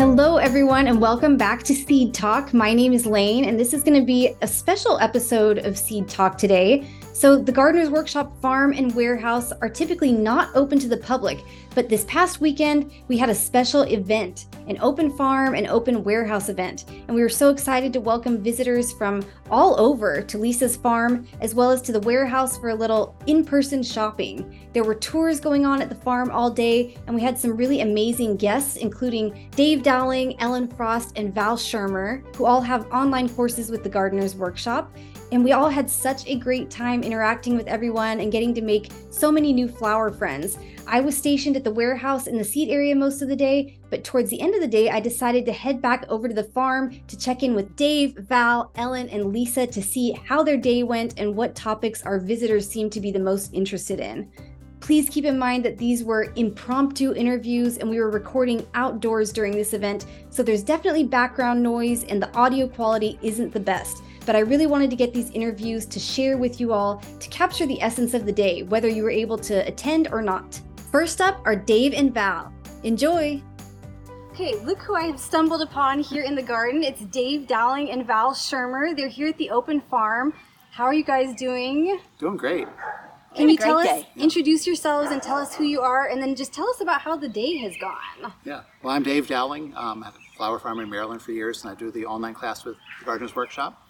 Hello, everyone, and welcome back to Seed Talk. My name is Layne, and this is going to be a special episode of Seed Talk today. So, the Gardener's Workshop farm and warehouse are typically not open to the public, but this past weekend we had a special event an open farm and open warehouse event. And we were so excited to welcome visitors from all over to Lisa's farm, as well as to the warehouse for a little in person shopping. There were tours going on at the farm all day, and we had some really amazing guests, including Dave Dowling, Ellen Frost, and Val Schirmer, who all have online courses with the Gardener's Workshop. And we all had such a great time interacting with everyone and getting to make so many new flower friends. I was stationed at the warehouse in the seed area most of the day, but towards the end of the day, I decided to head back over to the farm to check in with Dave, Val, Ellen, and Lisa to see how their day went and what topics our visitors seemed to be the most interested in. Please keep in mind that these were impromptu interviews and we were recording outdoors during this event, so there's definitely background noise and the audio quality isn't the best but I really wanted to get these interviews to share with you all to capture the essence of the day, whether you were able to attend or not. First up are Dave and Val. Enjoy! Okay, look who I have stumbled upon here in the garden. It's Dave Dowling and Val Schirmer. They're here at the open farm. How are you guys doing? Doing great. Can you great tell us, day. introduce yourselves and tell us who you are, and then just tell us about how the day has gone? Yeah. Well, I'm Dave Dowling. Um, I have a flower farm in Maryland for years, and I do the online class with the Gardener's Workshop.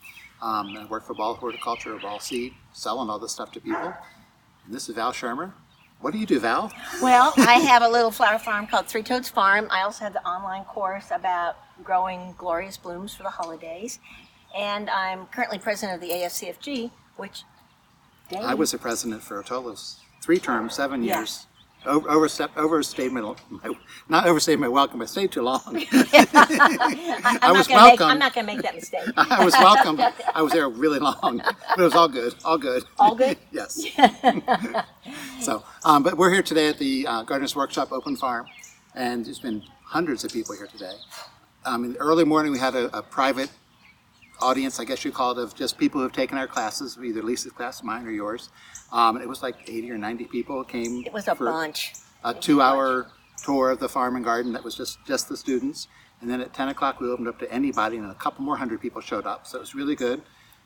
Um, I work for Ball Horticulture, Ball Seed, selling all this stuff to people. And this is Val Schirmer. What do you do, Val? Well, I have a little flower farm called Three Toads Farm. I also have the online course about growing glorious blooms for the holidays. And I'm currently president of the ASCFG, which Dave, I was the president for a total of three terms, seven Yeah. years. Over, overstep, my, not overstayed my welcome, I stayed too long. I'm I not was gonna make, welcome. I'm not going to make that mistake. I was welcome. I was there really long, but it was all good. All good. All good? yes. so, um, but we're here today at the uh, Gardeners Workshop Open Farm, and there's been hundreds of people here today. Um, in the early morning, we had a, a private audience, I guess you call it, of just people who have taken our classes, either Lisa's class, mine, or yours. Um, it was like 80 or 90 people came. It was a for bunch. a two-hour tour of the farm and garden that was just just the students. And then at 10 o'clock, we opened up to anybody, and a couple more hundred people showed up. So it was really good.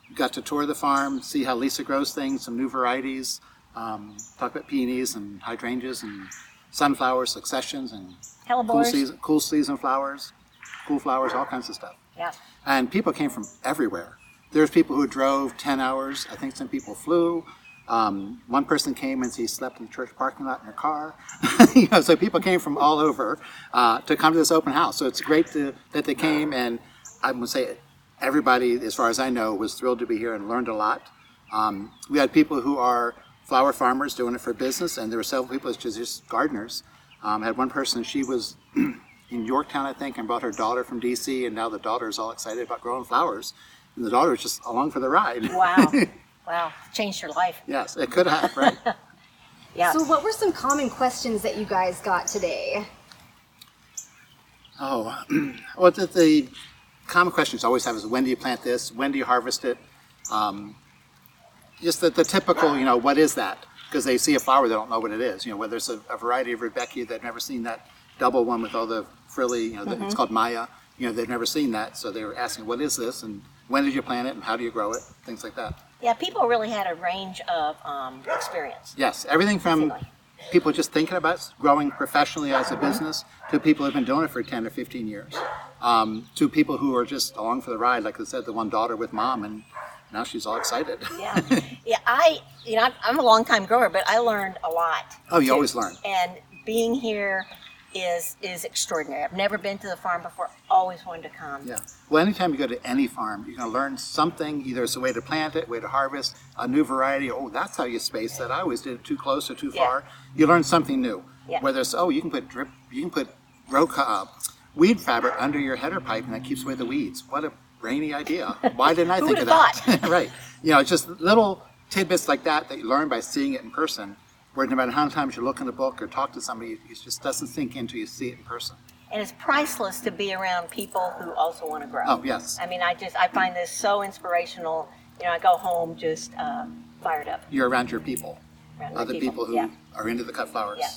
We got to tour the farm, see how Lisa grows things, some new varieties, um, talk about peonies and hydrangeas and sunflowers, successions, and cool season, cool season flowers, cool flowers, all kinds of stuff. Yeah. And people came from everywhere. There's people who drove 10 hours. I think some people flew. Um, one person came and he slept in the church parking lot in her car. you know, so people came from all over uh, to come to this open house. So it's great to, that they came. And I would say everybody, as far as I know, was thrilled to be here and learned a lot. Um, we had people who are flower farmers doing it for business, and there were several people who just just gardeners. Um, I had one person, she was in Yorktown, I think, and brought her daughter from DC, and now the daughter is all excited about growing flowers. And the daughter was just along for the ride. Wow. wow. Changed her life. yes, it could have, right? Yeah. So, what were some common questions that you guys got today? Oh, well, the, the common questions I always have is when do you plant this? When do you harvest it? Um, just the, the typical, you know, what is that? Because they see a flower, they don't know what it is. You know, whether it's a, a variety of Rudbeckia, they've never seen that double one with all the frilly, you know, the, it's called Maya. You know, they've never seen that, so they were asking, what is this? And when did you plant it? And how do you grow it? Things like that. yeah, people really had a range of um, experience. Yes, everything from Basically. people just thinking about growing professionally as a business to people who've been doing it for 10 or 15 years um, to people who are just along for the ride. Like I said, the one daughter with mom, and now she's all excited. Yeah. yeah. I, you know, I'm, I'm a long time grower, but I learned a lot. Oh, you always learn. And being here is is extraordinary. I've never been to the farm before. Always wanted to come. Yeah. Well, anytime you go to any farm, you're going to learn something. Either it's a way to plant it, way to harvest, a new variety. Oh, that's how you space that. I always did it too close or too Yeah. far. You learn something new. Yeah. Whether it's oh, you can put drip, you can put row uh, weed fabric under your header pipe, and that keeps away the weeds. What a brainy idea! Why didn't I think of that? right. You know, it's just little tidbits like that that you learn by seeing it in person. Where no matter how many times you look in a book or talk to somebody, it just doesn't sink in until you see it in person. And it's priceless to be around people who also want to grow. Oh, yes. I mean, I just I find this so inspirational. You know, I go home just uh, fired up. You're around your people. Around other people, who Yeah. are into the cut flowers. Yeah,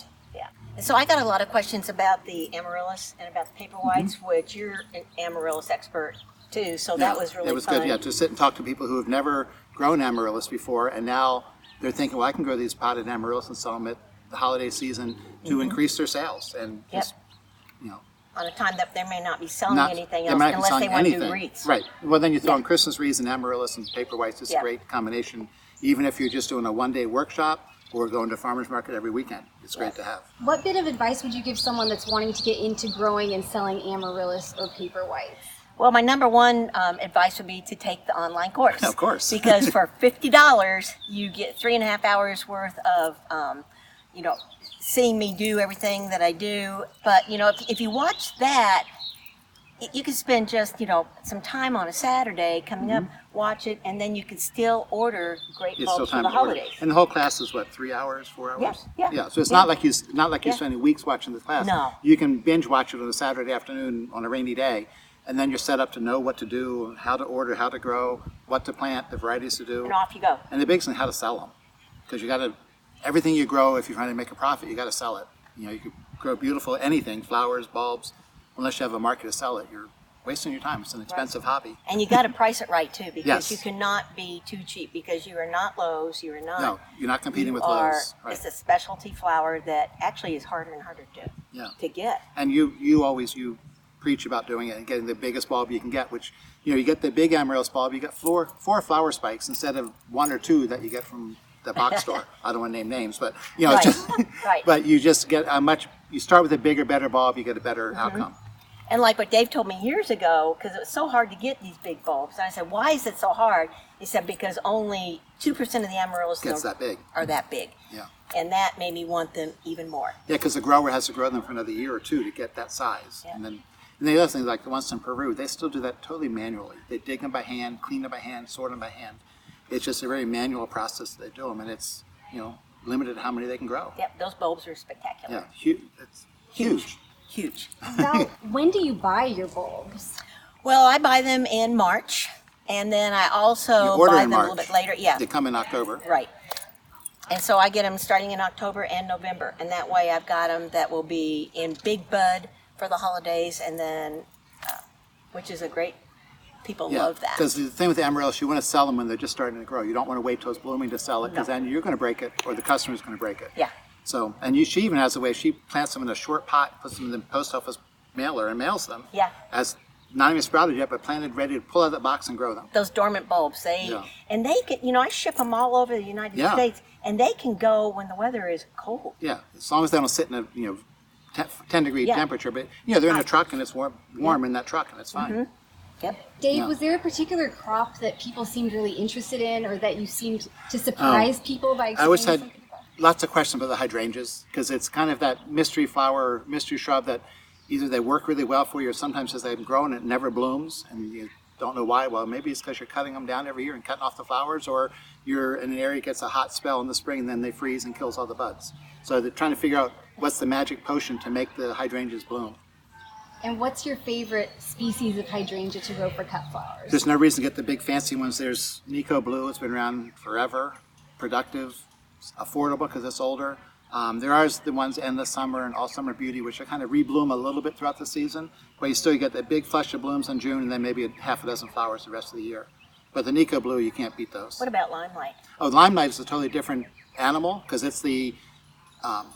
yeah. So I got a lot of questions about the amaryllis and about the paper whites, which you're an amaryllis expert too. So that Mm-hmm. Was really good. it was fun. good. Yeah, to sit and talk to people who have never grown amaryllis before, and now they're thinking, well, I can grow these potted amaryllis and sell them at the holiday season to increase their sales and Mm-hmm. Yep. just you know On a time that they may not be selling not anything else not be unless they selling want to do wreaths. Right. Well, then you throw Yeah. in Christmas wreaths and amaryllis and paper whites. It's Yeah. a great combination. Even if you're just doing a one-day workshop or going to farmers market every weekend, it's great to have. What bit of advice would you give someone that's wanting to get into growing and selling amaryllis or paper whites? Well, my number one um, advice would be to take the online course. Of course. because for fifty dollars, you get three and a half hours worth of, um, you know, seeing me do everything that I do. But you know, if, if you watch that, y- you can spend just you know some time on a Saturday coming up, watch it, and then you can still order great Mm-hmm. It's still bulbs for time the to order. holidays. And the whole class is what three hours, four hours? Yeah, yeah. Yeah. So it's Yeah. not like you s- not like you're Yeah. spending weeks watching the class. No. You can binge watch it on a Saturday afternoon on a rainy day, and then you're set up to know what to do, how to order, how to grow, what to plant, the varieties to do. And off you go. And the biggest thing, how to sell them, because you got to everything you grow. If you're trying to make a profit, you got to sell it. You know, you could grow beautiful anything, flowers, bulbs. Unless you have a market to sell it, you're wasting your time. It's an expensive hobby. And you got to price it right too, because Yes. you cannot be too cheap because you are not Lowe's, you are not. No, you're not competing you with are, Lowe's. Right. It's a specialty flower that actually is harder and harder to Yeah. to get. And you you always you preach about doing it and getting the biggest bulb you can get, which you know you get the big amaryllis bulb, you get four four flower spikes instead of one or two that you get from the box store. I don't want to name names, but you know, Right, just right. but you just get a much. You start with a bigger, better bulb, you get a better Mm-hmm. outcome. And like what Dave told me years ago, because it was so hard to get these big bulbs. And I said, why is it so hard? He said, because only 2% of the amaryllis Gets are, that big. are that big. Yeah. And that made me want them even more. Yeah, because the grower has to grow them for another year or two to get that size. Yeah. And then and the other thing, like the ones in Peru, they still do that totally manually. They dig them by hand, clean them by hand, sort them by hand. It's just a very manual process they do them, and it's you know limited how many they can grow. Yep, those bulbs are spectacular. Yeah, huge. It's huge. Huge. Now, when do you buy your bulbs? Well, I buy them in March, and then I also order buy them March. a little bit later. Yeah, They come in October. right. And so I get them starting in October and November, and that way I've got them that will be in big bud for the holidays, and then, uh, which is a great. People love that. because the thing with the amaryllis, you want to sell them when they're just starting to grow. You don't want to wait till it's blooming to sell it, because No. then you're going to break it, or the customer's going to break it. Yeah. So, and you, she even has a way. She plants them in a short pot, puts them in the post office mailer, and mails them. Yeah. As not even sprouted yet, but planted, ready to pull out of the box and grow them. those dormant bulbs. They Yeah. and they can, you know, I ship them all over the United Yeah. States, and they can go when the weather is cold. Yeah, as long as they don't sit in a you know ten, 10 degree Yeah. temperature. But you know they're in a truck and it's warm, warm in that truck, and it's fine. Mm-hmm. Yep. Dave, Yeah. was there a particular crop that people seemed really interested in or that you seemed to surprise people by Oh. I always explaining had something about? lots of questions about the hydrangeas because it's kind of that mystery flower, mystery shrub that either they work really well for you or sometimes as they grow and it never blooms and you don't know why. Well, maybe it's because you're cutting them down every year and cutting off the flowers or you're in an area that gets a hot spell in the spring and then they freeze and kills all the buds. So they're trying to figure out what's the magic potion to make the hydrangeas bloom. And what's your favorite species of hydrangea to grow for cut flowers? There's no reason to get the big fancy ones. There's Nikko Blue. It's been around forever, productive, affordable because it's older. Um, there are the ones Endless Summer and All Summer Beauty, which are kind of rebloom a little bit throughout the season, but you still get that big flush of blooms in June and then maybe a half a dozen flowers the rest of the year. But the Nikko Blue, you can't beat those. What about limelight? Oh, limelight is a totally different animal because it's the um,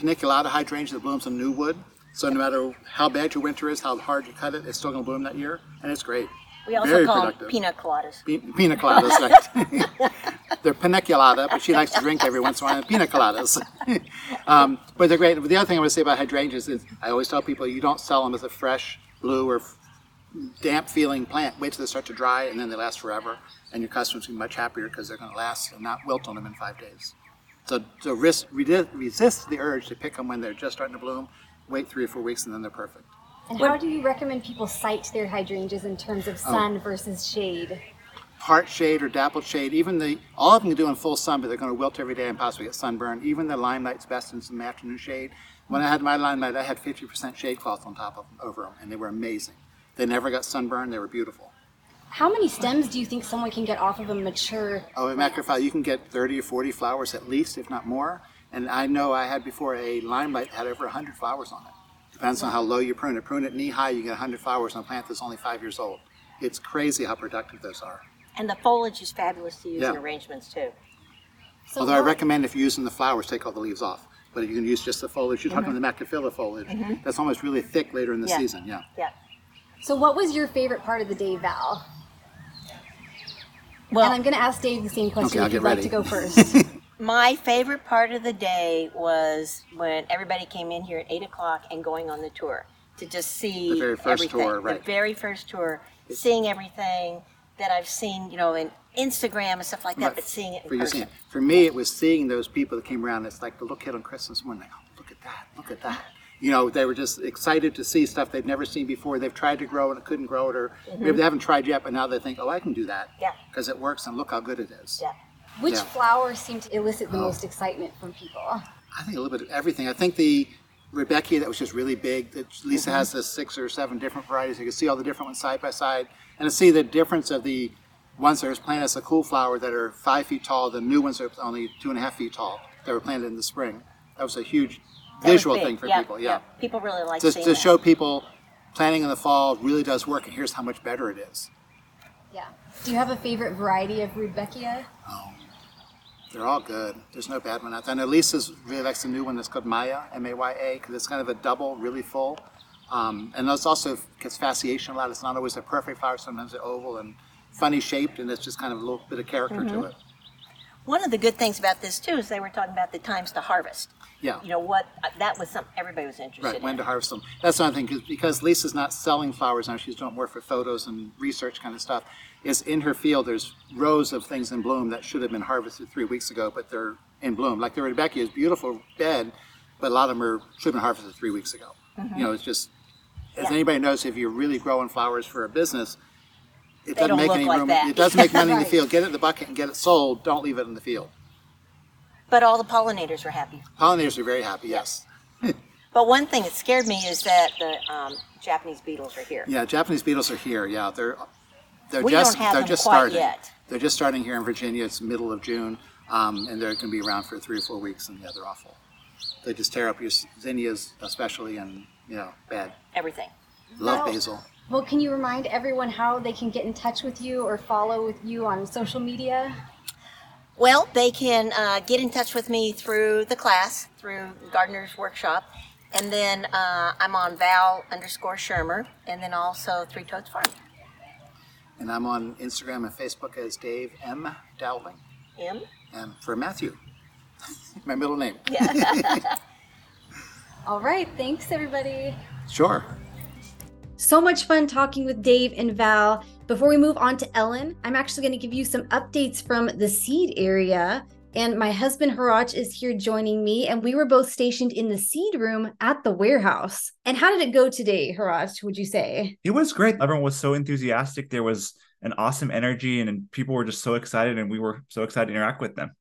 paniculata hydrangea that blooms in new wood. So no matter how bad your winter is, how hard you cut it, it's still going to bloom that year, and it's great. We also Very call productive. them pina coladas. Pina coladas, right? they're paniculata, but she likes to drink every once in a while. Pina coladas, um, but they're great. But the other thing I want to say about hydrangeas is I always tell people you don't sell them as a fresh blue or damp feeling plant. Wait till they start to dry, and then they last forever. And your customers will be much happier because they're going to last and not wilt on them in five days. So, so risk, resist the urge to pick them when they're just starting to bloom. Wait three or four weeks, and then they're perfect. And how do you recommend people site their hydrangeas in terms Oh. of sun versus shade? part shade or dappled shade. Even the all of them can do in full sun, but they're going to wilt every day and possibly get sunburn. Even the limelight's best in some afternoon shade. When I had my limelight, I had 50% shade cloth on top of them, over them, and they were amazing. They never got sunburned. They were beautiful. How many stems do you think someone can get off of a mature? Oh, in macrophylla, you can get 30 or 40 flowers at least, if not more. And I know I had before a limelight that had over 100 flowers on it. Depends on how low you prune it. Prune it knee high, you get 100 flowers on a plant that's only five years old. It's crazy how productive those are. And the foliage is fabulous to use Yeah. in arrangements too. So Although I recommend if you're using the flowers, take all the leaves off. But if you can use just the foliage, you're talking Mm-hmm. the Macrophylla foliage. That's almost really thick later in the Yeah. season. Yeah. Yeah. So, what was your favorite part of the day, Val? Well, and I'm going to ask Dave the same question Okay, I'll if you'd like ready. to go first. my favorite part of the day was when everybody came in here at eight o'clock and going on the tour to just see The very first everything. tour, right. The very first tour, seeing everything that I've seen, you know, in Instagram and stuff like that, Right. but seeing it in For person. it. For me, it was seeing those people that came around. It's like the little kid on Christmas morning. Like, oh, look at that! Look at that! You know, they were just excited to see stuff they'd never seen before. They've tried to grow and it couldn't grow it, or maybe they haven't tried yet, but now they think, oh, I can do that. Mm-hmm. Yeah. Because it works, and look how good it is. Yeah. Which Yeah. flowers seem to elicit Oh. the most excitement from people? I think a little bit of everything. I think the Rudbeckia that was just really big. That Lisa has the six or seven different varieties. You can see all the different ones side by side, and to see the difference of the ones that are planted as a cool flower that are five feet tall, the new ones are only two and a half feet tall that were planted in the spring. That was a huge That was visual big. thing for Yeah, people. Yeah, People really like just seeing to that. show people planting in the fall really does work, and here's how much better it is. Yeah. Do you have a favorite variety of Rudbeckia? They're all good. There's no bad one out there. And know Lisa's really likes the new one that's called Maya, M-A-Y-A, because it's kind of a double, really full. Um, and those also gets fasciation a lot. It's not always a perfect flower. Sometimes they're oval and funny shaped, and it's just kind of a little bit of character to it. One of the good things about this too is they were talking about the times to harvest. Yeah. You know what? uh, That was something everybody was interested Right, when in. to harvest them. That's another thing, 'cause- because Lisa's not selling flowers now, she's doing more for photos and research kind of stuff. Is in her field, there's rows of things in bloom that should have been harvested three weeks ago, but they're in bloom. Like the Rudbeckia is beautiful bed, but a lot of them are should have been harvested three weeks ago. You know, it's just as Yeah. anybody knows, if you're really growing flowers for a business, it They doesn't don't make look any like room. that. It doesn't make money in the field. Get it in the bucket and get it sold. Don't leave it in the field. But all the pollinators were happy. Pollinators are very happy. Yes. But one thing that scared me is that the um, Japanese beetles are here. Yeah, Japanese beetles are here. Yeah, they're they're We just don't have they're them just quite starting. yet. They're just starting here in Virginia. It's middle of June, um, and they're going to be around for three or four weeks, and yeah, they're awful. They just tear up your zinnias, especially, and you know, bad. Everything. Love basil. Well, can you remind everyone how they can get in touch with you or follow with you on social media? Well, they can uh, get in touch with me through the class, through Gardener's Workshop, and then uh, I'm on Val underscore Schirmer, and then also Three Toads Farm. And I'm on Instagram and Facebook as Dave M Dowling, M. and for Matthew, my middle name. Yeah. All right. Thanks, everybody. Sure. So much fun talking with Dave and Val. Before we move on to Ellen, I'm actually going to give you some updates from the seed area. And my husband Hrach is here joining me, and we were both stationed in the seed room at the warehouse. And how did it go today, Hrach? Would you say? It was great. Everyone was so enthusiastic. There was an awesome energy, and, people were just so excited, and we were so excited to interact with them.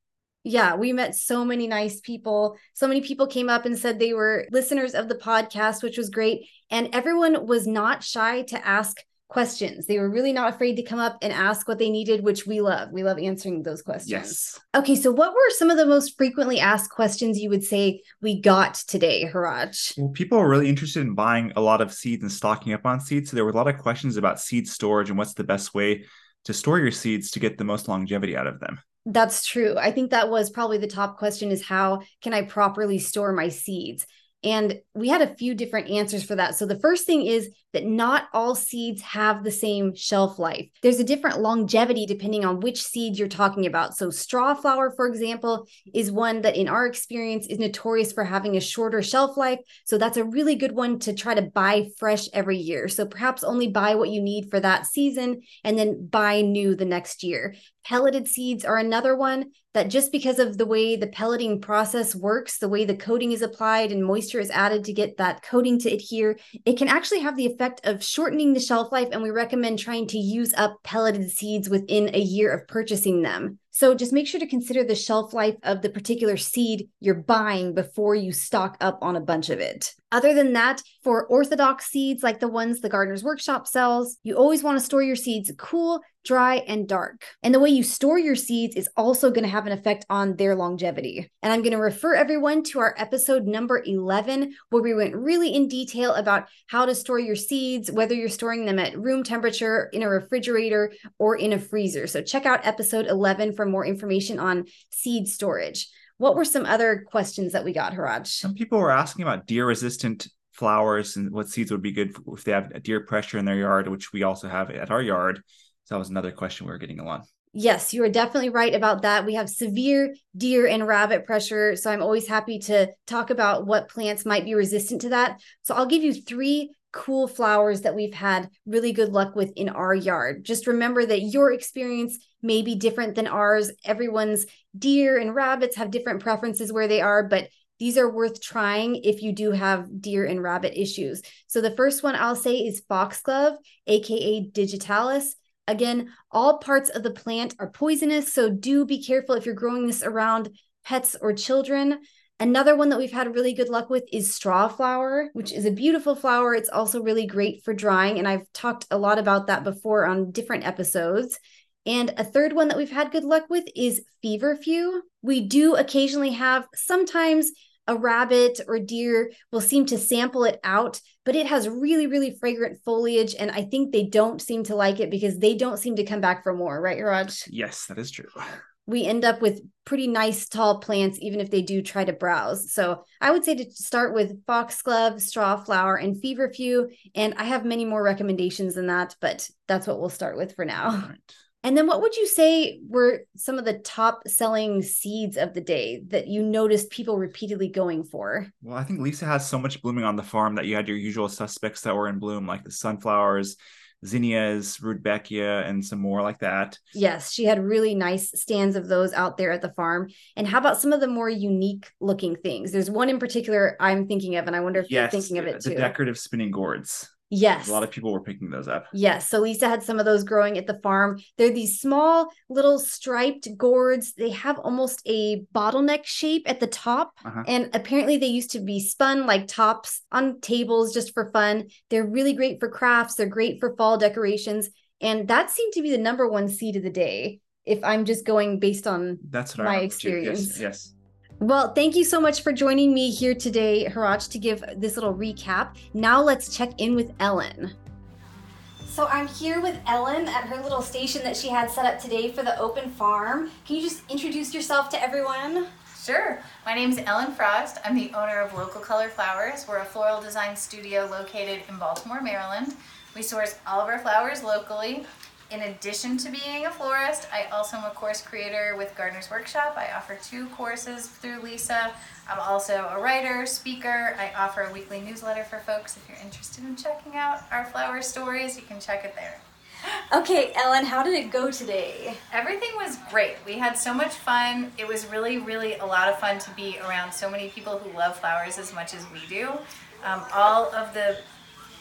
Yeah, we met so many nice people. So many people came up and said they were listeners of the podcast, which was great. And everyone was not shy to ask questions. They were really not afraid to come up and ask what they needed, which we love. We love answering those questions. Yes. Okay, so what were some of the most frequently asked questions you would say we got today, Hrach? Well, people were really interested in buying a lot of seeds and stocking up on seeds. So there were a lot of questions about seed storage and what's the best way to store your seeds to get the most longevity out of them. That's true. I think that was probably the top question is how can I properly store my seeds? And we had a few different answers for that. So the first thing is that not all seeds have the same shelf life. There's a different longevity depending on which seed you're talking about. So straw flower, for example, is one that in our experience is notorious for having a shorter shelf life. So that's a really good one to try to buy fresh every year. So perhaps only buy what you need for that season and then buy new the next year. Pelleted seeds are another one that just because of the way the pelleting process works, the way the coating is applied and moisture is added to get that coating to adhere, it can actually have the effect of shortening the shelf life. And we recommend trying to use up pelleted seeds within a year of purchasing them. So just make sure to consider the shelf life of the particular seed you're buying before you stock up on a bunch of it. Other than that, for orthodox seeds like the ones the Gardener's Workshop sells, you always want to store your seeds cool, dry, and dark. And the way you store your seeds is also going to have an effect on their longevity. And I'm going to refer everyone to our episode number 11, where we went really in detail about how to store your seeds, whether you're storing them at room temperature, in a refrigerator, or in a freezer. So check out episode 11 for more information on seed storage. What were some other questions that we got, Hrach? Some people were asking about deer resistant flowers and what seeds would be good if they have deer pressure in their yard, which we also have at our yard. So that was another question we were getting a lot Yes, you are definitely right about that. We have severe deer and rabbit pressure. So I'm always happy to talk about what plants might be resistant to that. So I'll give you three cool flowers that we've had really good luck with in our yard. Just remember that your experience may be different than ours. Everyone's deer and rabbits have different preferences where they are, but these are worth trying if you do have deer and rabbit issues. So the first one I'll say is foxglove, aka digitalis. Again, all parts of the plant are poisonous, so do be careful if you're growing this around pets or children. Another one that we've had really good luck with is straw flower, which is a beautiful flower. It's also really great for drying. And I've talked a lot about that before on different episodes. And a third one that we've had good luck with is feverfew. We do occasionally have sometimes a rabbit or deer will seem to sample it out, but it has really, really fragrant foliage. And I think they don't seem to like it because they don't seem to come back for more, right, Raj? Yes, that is true. We end up with pretty nice tall plants, even if they do try to browse. So I would say to start with foxglove, straw flower, and feverfew. And I have many more recommendations than that, but that's what we'll start with for now. Right. And then what would you say were some of the top selling seeds of the day that you noticed people repeatedly going for? Well, I think Lisa has so much blooming on the farm that you had your usual suspects that were in bloom, like the sunflowers, zinnias, rudbeckia, and some more like that. Yes, she had really nice stands of those out there at the farm. And how about some of the more unique looking things? There's one in particular I'm thinking of, and I wonder if yes, you're thinking of it the too. The decorative spinning gourds. Yes. A lot of people were picking those up. Yes. So Lisa had some of those growing at the farm. They're these small little striped gourds. They have almost a bottleneck shape at the top. Uh-huh. And apparently they used to be spun like tops on tables just for fun. They're really great for crafts. They're great for fall decorations. And that seemed to be the number one seed of the day. If I'm just going based on That's what my experience. Yes. yes. Well, thank you so much for joining me here today, Hrach, to give this little recap. Now let's check in with Ellen. So I'm here with Ellen at her little station that she had set up today for the open farm. Can you just introduce yourself to everyone? Sure. My name is Ellen Frost. I'm the owner of Local Color Flowers. We're a floral design studio located in Baltimore, Maryland. We source all of our flowers locally in addition to being a florist, I also am a course creator with Gardener's Workshop. I offer two courses through Lisa. I'm also a writer, speaker. I offer a weekly newsletter for folks. If you're interested in checking out our flower stories, you can check it there. Okay, Ellen, how did it go today? Everything was great. We had so much fun. It was really, really a lot of fun to be around so many people who love flowers as much as we do. Um, all of the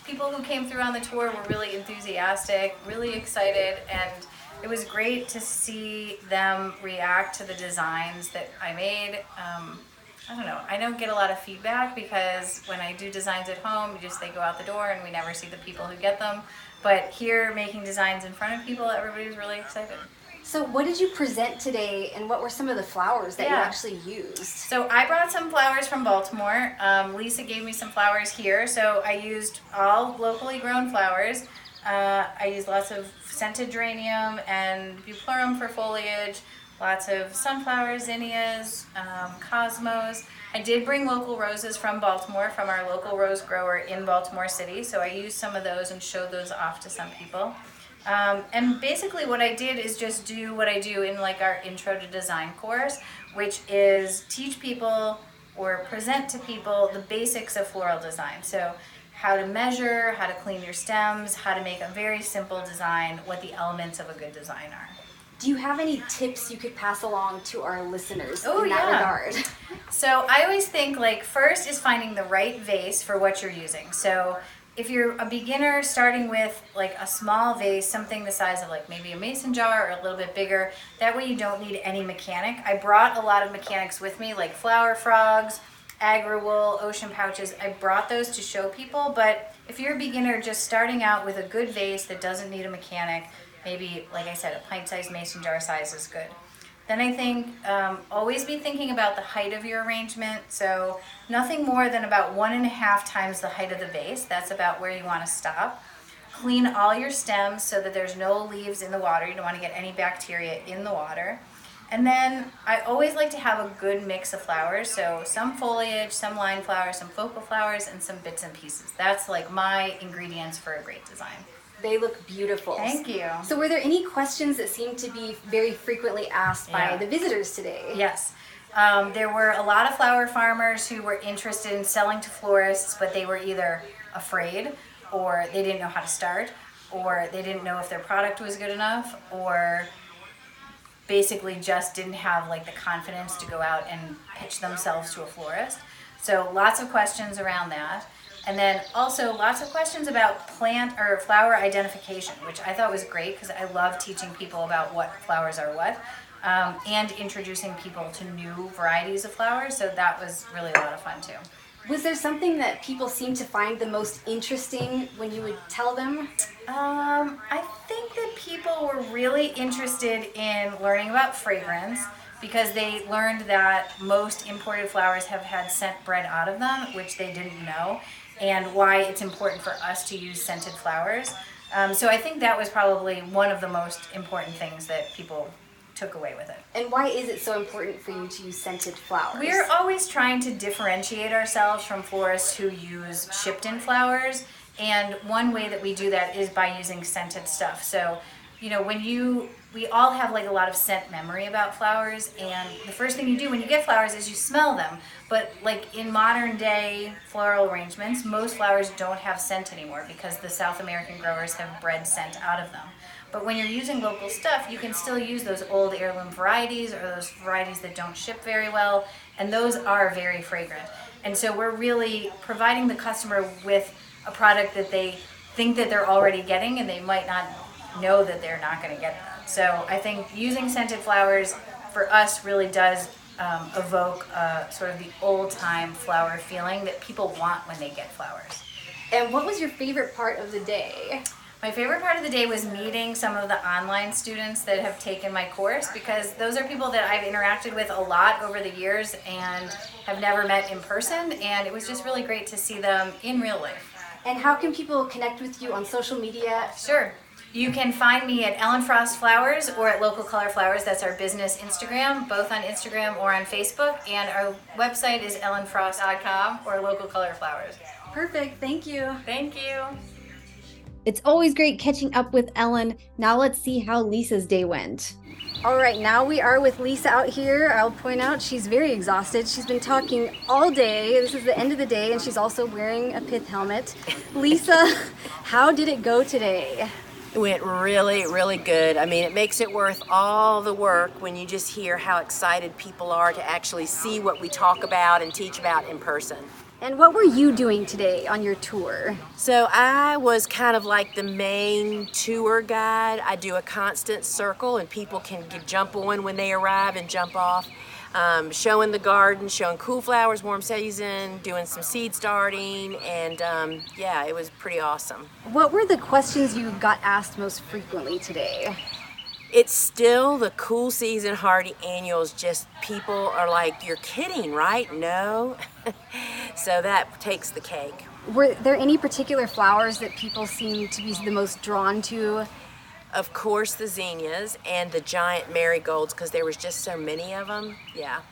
people who came through on the tour were really enthusiastic, really excited, and it was great to see them react to the designs that I made. Um, I don't know. I don't get a lot of feedback because when I do designs at home, just they go out the door and we never see the people who get them. But here, making designs in front of people, everybody's really excited. So, what did you present today, and what were some of the flowers that yeah. you actually used? So, I brought some flowers from Baltimore. Um, Lisa gave me some flowers here, so I used all locally grown flowers. Uh, I used lots of scented geranium and bupleurum for foliage, lots of sunflowers, zinnias, um, cosmos. I did bring local roses from Baltimore, from our local rose grower in Baltimore City, so I used some of those and showed those off to some people. Um, and basically, what I did is just do what I do in like our intro to design course, which is teach people or present to people the basics of floral design. So, how to measure, how to clean your stems, how to make a very simple design, what the elements of a good design are. Do you have any tips you could pass along to our listeners oh, in that yeah. regard? So I always think like first is finding the right vase for what you're using. So if you're a beginner starting with like a small vase, something the size of like maybe a mason jar or a little bit bigger, that way you don't need any mechanic. I brought a lot of mechanics with me, like flower frogs, agri-wool, ocean pouches. I brought those to show people, but if you're a beginner just starting out with a good vase that doesn't need a mechanic, maybe like I said, a pint-sized mason jar size is good. Then I think um, always be thinking about the height of your arrangement. So nothing more than about one and a half times the height of the vase. That's about where you want to stop. Clean all your stems so that there's no leaves in the water. You don't want to get any bacteria in the water. And then I always like to have a good mix of flowers. So some foliage, some line flowers, some focal flowers, and some bits and pieces. That's like my ingredients for a great design. They look beautiful. Thank you. So, were there any questions that seemed to be very frequently asked by Yeah. the visitors today? Yes. Um, there were a lot of flower farmers who were interested in selling to florists, but they were either afraid or they didn't know how to start or they didn't know if their product was good enough or basically just didn't have like the confidence to go out and pitch themselves to a florist. So lots of questions around that. And then also lots of questions about plant or flower identification, which I thought was great because I love teaching people about what flowers are what um, and introducing people to new varieties of flowers. So that was really a lot of fun too. Was there something that people seemed to find the most interesting when you would tell them? Um, I think that people were really interested in learning about fragrance because they learned that most imported flowers have had scent bred out of them, which they didn't know, and why it's important for us to use scented flowers. Um, so I think that was probably one of the most important things that people took away with it. And why is it so important for you to use scented flowers? We're always trying to differentiate ourselves from florists who use shipped in flowers. And one way that we do that is by using scented stuff. So, you know, when you, we all have like a lot of scent memory about flowers. And the first thing you do when you get flowers is you smell them. But like in modern day floral arrangements, most flowers don't have scent anymore because the South American growers have bred scent out of them. But when you're using local stuff, you can still use those old heirloom varieties or those varieties that don't ship very well, and those are very fragrant. And so we're really providing the customer with a product that they think that they're already getting and they might not know that they're not going to get them. So I think using scented flowers for us really does um, evoke uh, sort of the old time flower feeling that people want when they get flowers. And what was your favorite part of the day? My favorite part of the day was meeting some of the online students that have taken my course because those are people that I've interacted with a lot over the years and have never met in person. And it was just really great to see them in real life. And how can people connect with you on social media? Sure. You can find me at Ellen Frost Flowers or at Local Color Flowers. That's our business Instagram, both on Instagram or on Facebook. And our website is ellenfrost.com or Local Color Flowers. Perfect. Thank you. Thank you. It's always great catching up with Ellen. Now let's see how Lisa's day went. All right, now we are with Lisa out here. I'll point out she's very exhausted. She's been talking all day. This is the end of the day, and she's also wearing a pith helmet. Lisa, how did it go today? It went really, really good. I mean, it makes it worth all the work when you just hear how excited people are to actually see what we talk about and teach about in person. And what were you doing today on your tour? So I was kind of like the main tour guide. I do a constant circle, and people can jump on when they arrive and jump off. Um, showing the garden, showing cool flowers, warm season, doing some seed starting, and um, yeah, it was pretty awesome. What were the questions you got asked most frequently today? It's still the cool season hardy annuals, just people are like, You're kidding, right? No. so that takes the cake. Were there any particular flowers that people seemed to be the most drawn to? Of course, the zinnias and the giant marigolds, because there was just so many of them. Yeah.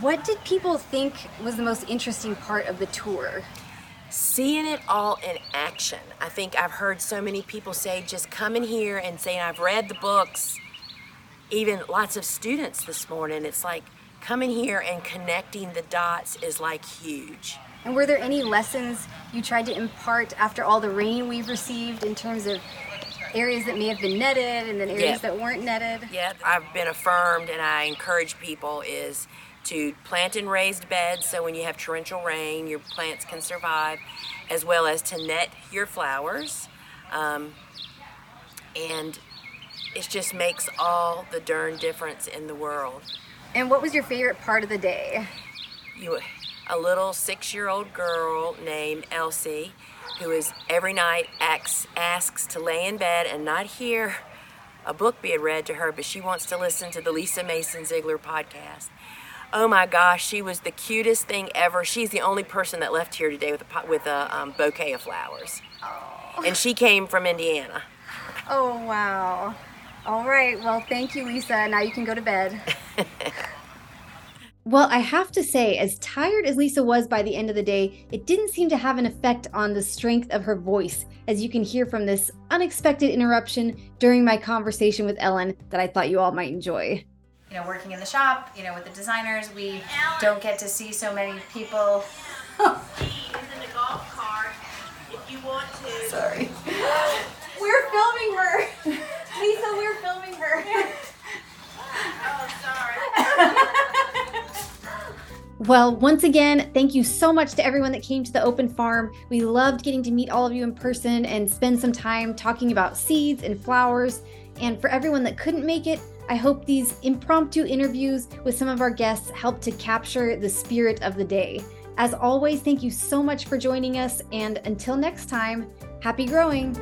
What did people think was the most interesting part of the tour? Seeing it all in action. I think I've heard so many people say, just come in here and saying, I've read the books. Even lots of students this morning, it's like coming here and connecting the dots is like huge. And were there any lessons you tried to impart after all the rain we've received in terms of areas that may have been netted and then areas Yeah. that weren't netted? Yeah, I've been affirmed and I encourage people is to plant in raised beds so when you have torrential rain, your plants can survive, as well as to net your flowers. Um, and it just makes all the darn difference in the world. And what was your favorite part of the day? You, a little six-year-old girl named Elsie, who is every night asks, asks to lay in bed and not hear a book being read to her, but she wants to listen to the Lisa Mason Ziegler podcast. Oh my gosh, she was the cutest thing ever. She's the only person that left here today with a with a um, bouquet of flowers, and she came from Indiana. Oh, wow. All right. Well, thank you, Lisa. Now you can go to bed. well, I have to say, as tired as Lisa was by the end of the day, it didn't seem to have an effect on the strength of her voice, as you can hear from this unexpected interruption during my conversation with Ellen that I thought you all might enjoy. You know, working in the shop, you know, with the designers, we don't get to see so many people. Sorry. We're filming her. Lisa, we're filming her. Oh, Well, once again, thank you so much to everyone that came to the open farm. We loved getting to meet all of you in person and spend some time talking about seeds and flowers. And for everyone that couldn't make it, I hope these impromptu interviews with some of our guests helped to capture the spirit of the day. As always, thank you so much for joining us. And until next time, happy growing.